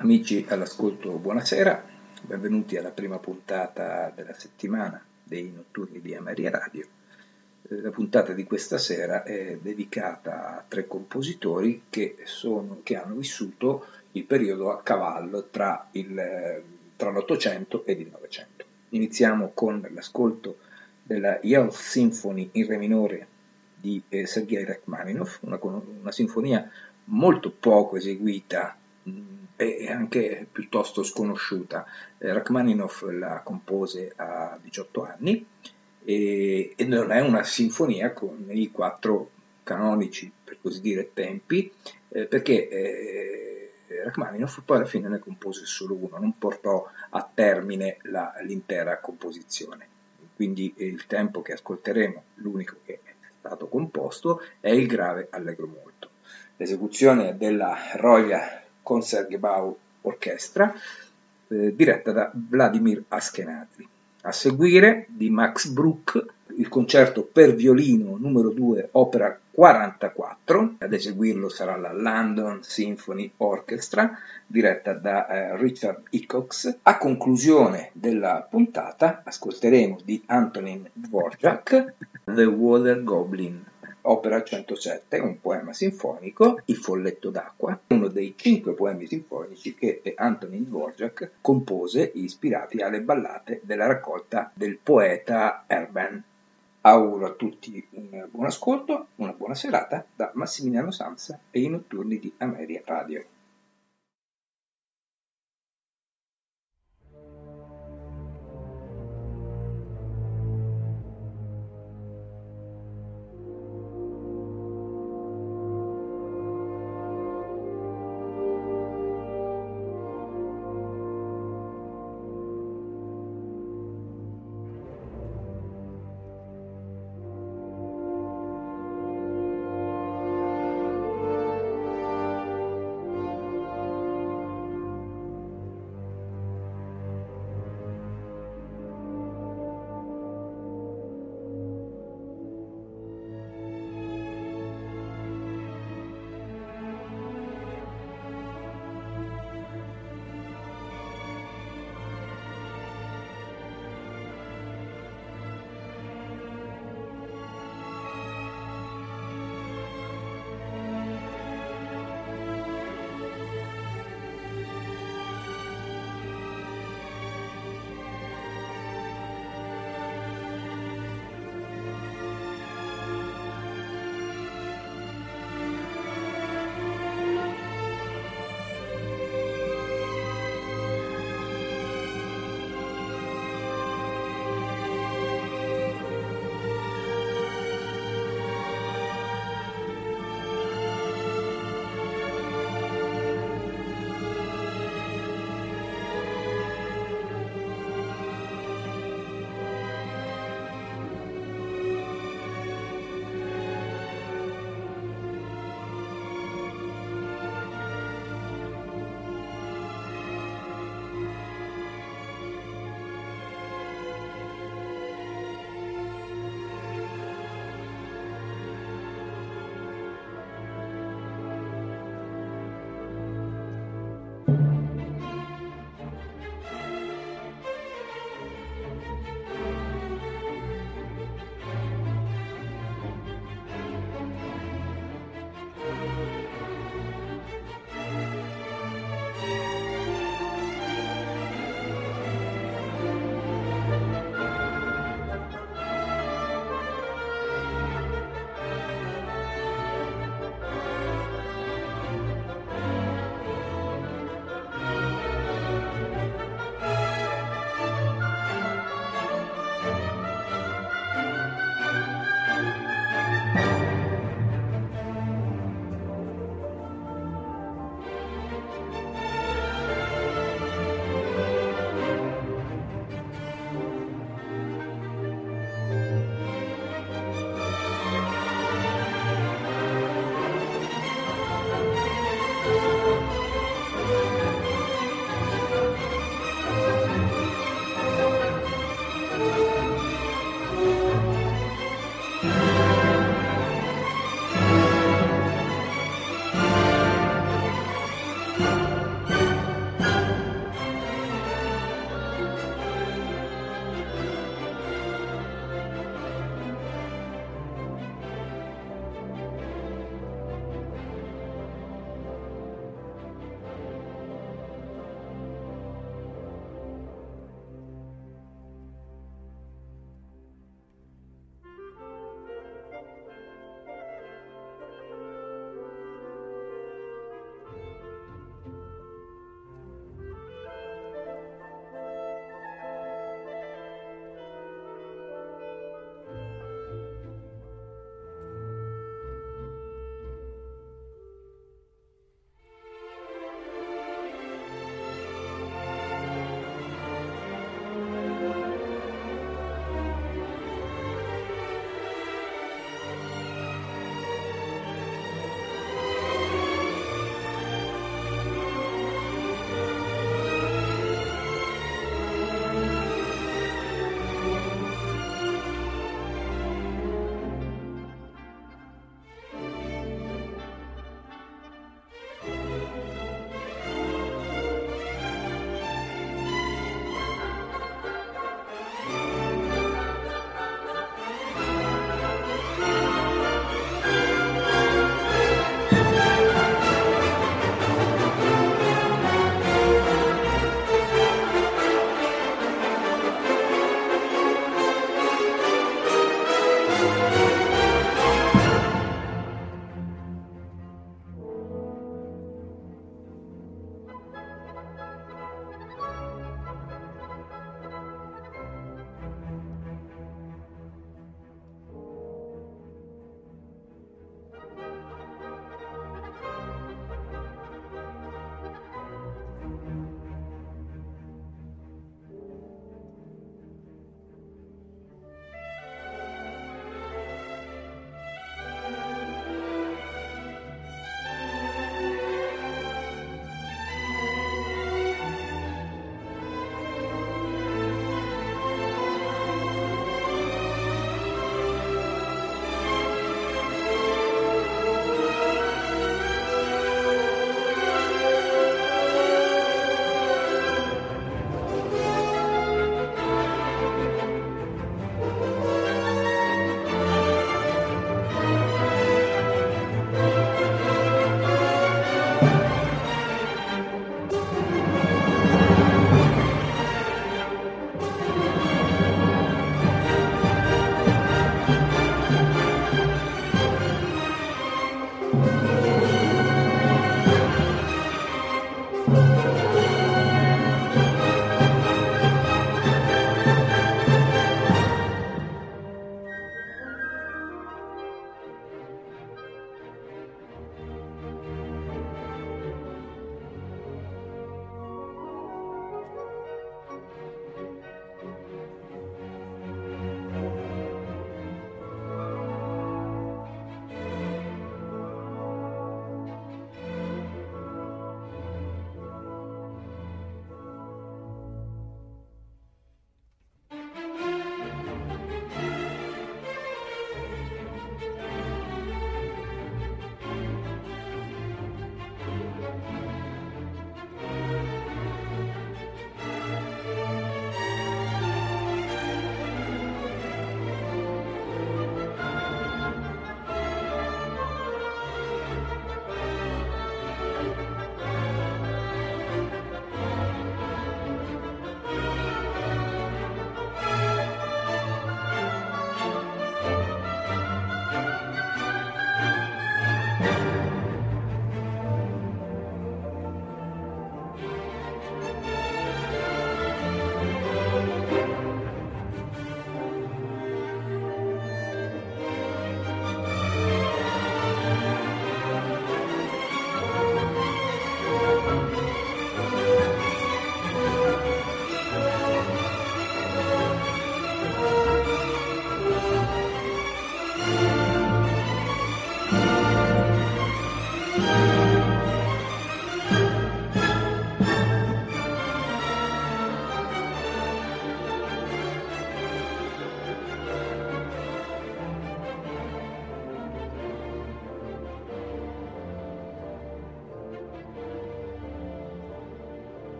Amici all'ascolto, buonasera, benvenuti alla prima puntata della settimana dei notturni di Ameria Radio. Eh, la puntata di questa sera è dedicata a tre compositori che, sono, che hanno vissuto il periodo a cavallo tra, il, tra l'Ottocento ed il Novecento. Iniziamo con l'ascolto della Yell Symphony in Re minore di eh, Sergei Rachmaninoff, una, una sinfonia molto poco eseguita è anche piuttosto sconosciuta. Eh, Rachmaninoff la compose a 18 anni e, e, non è una sinfonia con i quattro canonici, per così dire, tempi, eh, perché eh, Rachmaninoff poi alla fine ne compose solo uno, non portò a termine la, l'intera composizione. Quindi il tempo che ascolteremo, l'unico che è stato composto, è il grave allegro molto. L'esecuzione della Royal Concertgebouw Orchestra, eh, diretta da Vladimir Askenazi. A seguire di Max Bruch il concerto per violino numero 2, opera 44, ad eseguirlo sarà la London Symphony Orchestra, diretta da eh, Richard Hickox. A conclusione della puntata ascolteremo di Antonin Dvorak The Water Goblin, opera 107, un poema sinfonico, Il folletto d'acqua, uno dei cinque poemi sinfonici che Antonin Dvorak compose ispirati alle ballate della raccolta del poeta Erben. Auguro a tutti un buon ascolto, una buona serata da Massimiliano Sanza e i notturni di Ameria Radio.